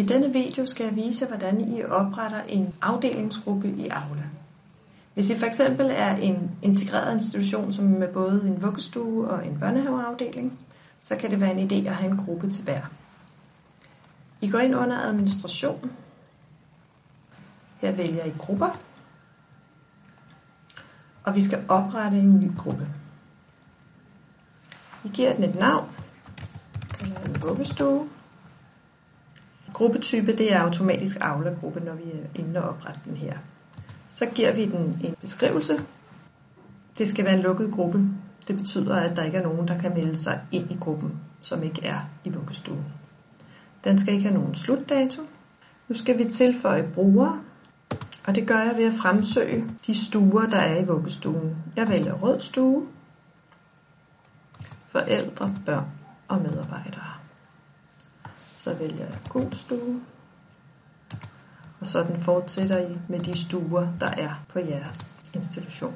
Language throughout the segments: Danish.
I denne video skal jeg vise, hvordan I opretter en afdelingsgruppe i Aula. Hvis I for eksempel er en integreret institution, som med både en vuggestue og en børnehaveafdeling, så kan det være en idé at have en gruppe til hver. I går ind under administration. Her vælger I grupper. Og vi skal oprette en ny gruppe. Vi giver den et navn. En vuggestue. Gruppetype det er automatisk Aula-gruppe, når vi øh, er inde og oprette den her. Så giver vi den en beskrivelse. Det skal være en lukket gruppe. Det betyder, at der ikke er nogen, der kan melde sig ind i gruppen, som ikke er i vuggestuen. Den skal ikke have nogen slutdato. Nu skal vi tilføje brugere, og det gør jeg ved at fremsøge de stuer, der er i vuggestuen. Jeg vælger rød stue, forældre, børn og medarbejdere. Så vælger jeg god stue, og sådan fortsætter I med de stuer, der er på jeres institution.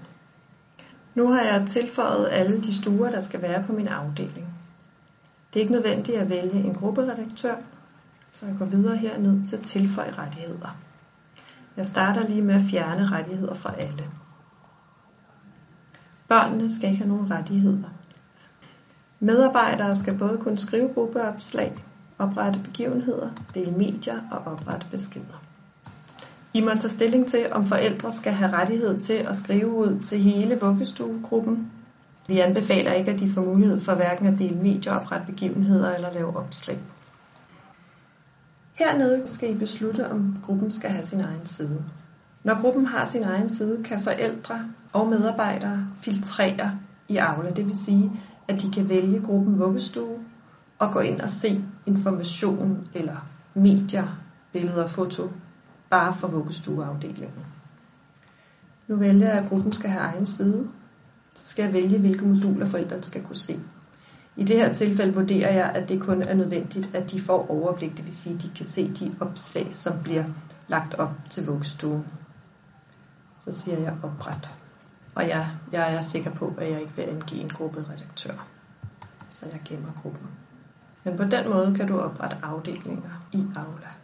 Nu har jeg tilføjet alle de stuer, der skal være på min afdeling. Det er ikke nødvendigt at vælge en grupperedaktør, så jeg går videre herned til tilføj rettigheder. Jeg starter lige med at fjerne rettigheder fra alle. Børnene skal ikke have nogen rettigheder. Medarbejdere skal både kunne skrive gruppeopslag, oprette begivenheder, dele medier og oprette beskeder. I må tage stilling til, om forældre skal have rettighed til at skrive ud til hele vuggestuegruppen. Vi anbefaler ikke, at de får mulighed for hverken at dele medier, oprette begivenheder eller lave opslag. Hernede skal I beslutte, om gruppen skal have sin egen side. Når gruppen har sin egen side, kan forældre og medarbejdere filtrere i Aula. Det vil sige, at de kan vælge gruppen vuggestue og gå ind og se information eller medier, billeder og foto bare for vuggestueafdelingen. Nu vælger jeg, at gruppen skal have egen side. Så skal jeg vælge, hvilke moduler forældrene skal kunne se. I det her tilfælde vurderer jeg, at det kun er nødvendigt, at de får overblik, det vil sige, at de kan se de opslag, som bliver lagt op til vuggestuen. Så siger jeg opret. Og jeg, jeg er sikker på, at jeg ikke vil angive en grupperedaktør. Så jeg gemmer gruppen. Men på den måde kan du oprette afdelinger i Aula.